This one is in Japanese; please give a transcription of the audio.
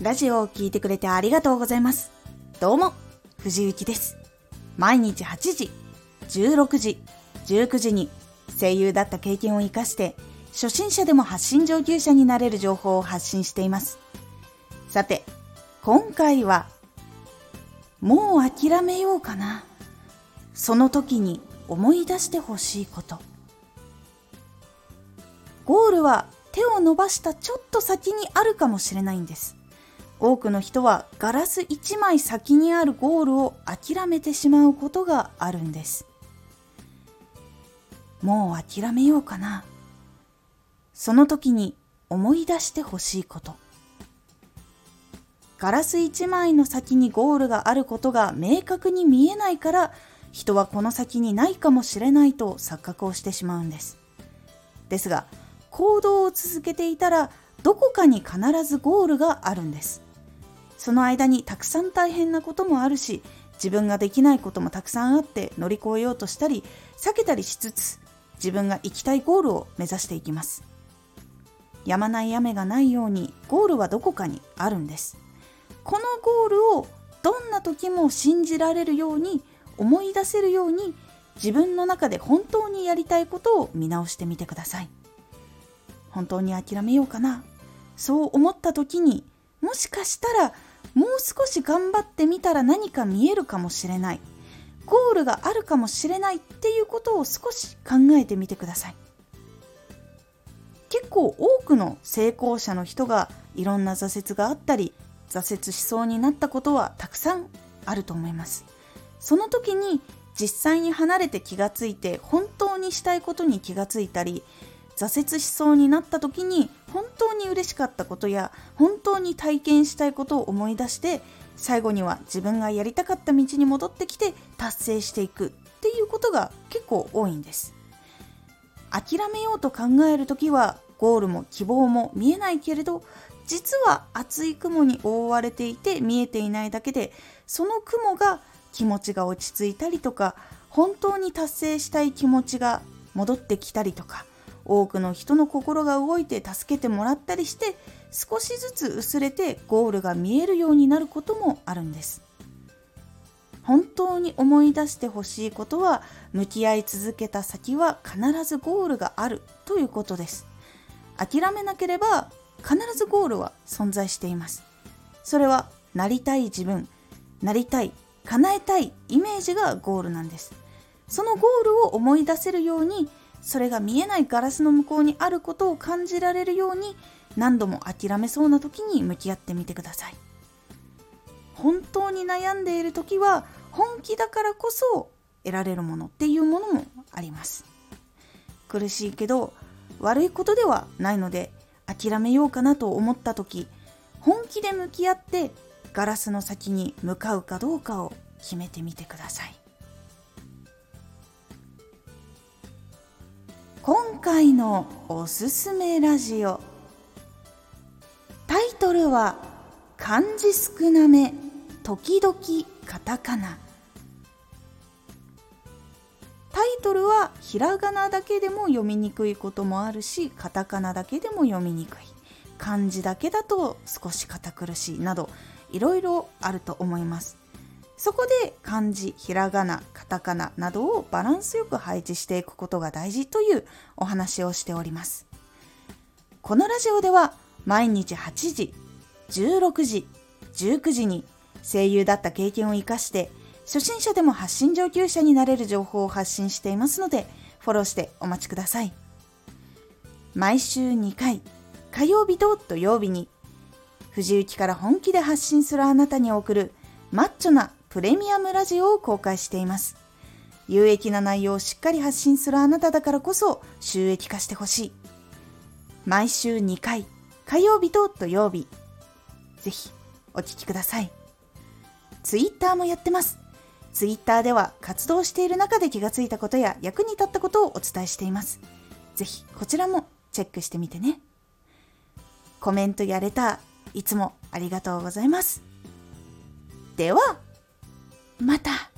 ラジオを聴いてくれてありがとうございます。どうも、藤幸です。毎日8時、16時、19時に声優だった経験を活かして初心者でも発信上級者になれる情報を発信しています。さて、今回はもう諦めようかな。その時に思い出してほしいこと。ゴールは手を伸ばしたちょっと先にあるかもしれないんです。多くの人はガラス1枚先にあるゴールを諦めてしまうことがあるんです。もう諦めようかな。その時に思い出してほしいこと。ガラス1枚の先にゴールがあることが明確に見えないから人はこの先にないかもしれないと錯覚をしてしまうんです。ですが行動を続けていたらどこかに必ずゴールがあるんです。その間にたくさん大変なこともあるし自分ができないこともたくさんあって乗り越えようとしたり避けたりしつつ自分が行きたいゴールを目指していきます。やまない雨がないようにゴールはどこかにあるんです。このゴールをどんな時も信じられるように思い出せるように自分の中で本当にやりたいことを見直してみてください。本当に諦めようかな。そう思った時にもしかしたらもう少し頑張ってみたら何か見えるかもしれない。ゴールがあるかもしれないっていうことを少し考えてみてください。結構多くの成功者の人がいろんな挫折があったり挫折しそうになったことはたくさんあると思います。その時に実際に離れて気がついて本当にしたいことに気がついたり挫折しそうになった時に本当に嬉しかったことや本当に体験したいことを思い出して最後には自分がやりたかった道に戻ってきて達成していくっていうことが結構多いんです。諦めようと考える時はゴールも希望も見えないけれど実は厚い雲に覆われていて見えていないだけでその雲が気持ちが落ち着いたりとか本当に達成したい気持ちが戻ってきたりとか多くの人の心が動いて助けてもらったりして少しずつ薄れてゴールが見えるようになることもあるんです。本当に思い出してほしいことは向き合い続けた先は必ずゴールがあるということです。諦めなければ必ずゴールは存在しています。それはなりたい自分なりたい叶えたいイメージがゴールなんです。そのゴールを思い出せるようにそれが見えないガラスの向こうにあることを感じられるように何度も諦めそうな時に向き合ってみてください。本当に悩んでいる時は本気だからこそ得られるものっていうものもあります。苦しいけど悪いことではないので諦めようかなと思った時本気で向き合ってガラスの先に向かうかどうかを決めてみてください。今回のおすすめラジオ。タイトルは漢字少なめ時々カタカナ。タイトルはひらがなだけでも読みにくいこともあるしカタカナだけでも読みにくい。漢字だけだと少し堅苦しいなどいろいろあると思います。そこで漢字ひらがなカタカナなどをバランスよく配置していくことが大事というお話をしております。このラジオでは毎日8時16時19時に声優だった経験を生かして初心者でも発信上級者になれる情報を発信していますのでフォローしてお待ちください。毎週2回火曜日と土曜日に藤雪から本気で発信するあなたに送るマッチョなプレミアムラジオを公開しています有益な内容をしっかり発信するあなただからこそ収益化してほしい毎週2回火曜日と土曜日ぜひお聴きくださいツイッターもやってます。ツイッターでは活動している中で気がついたことや役に立ったことをお伝えしています。ぜひこちらもチェックしてみてね。コメントやレター、いつもありがとうございます。では、また。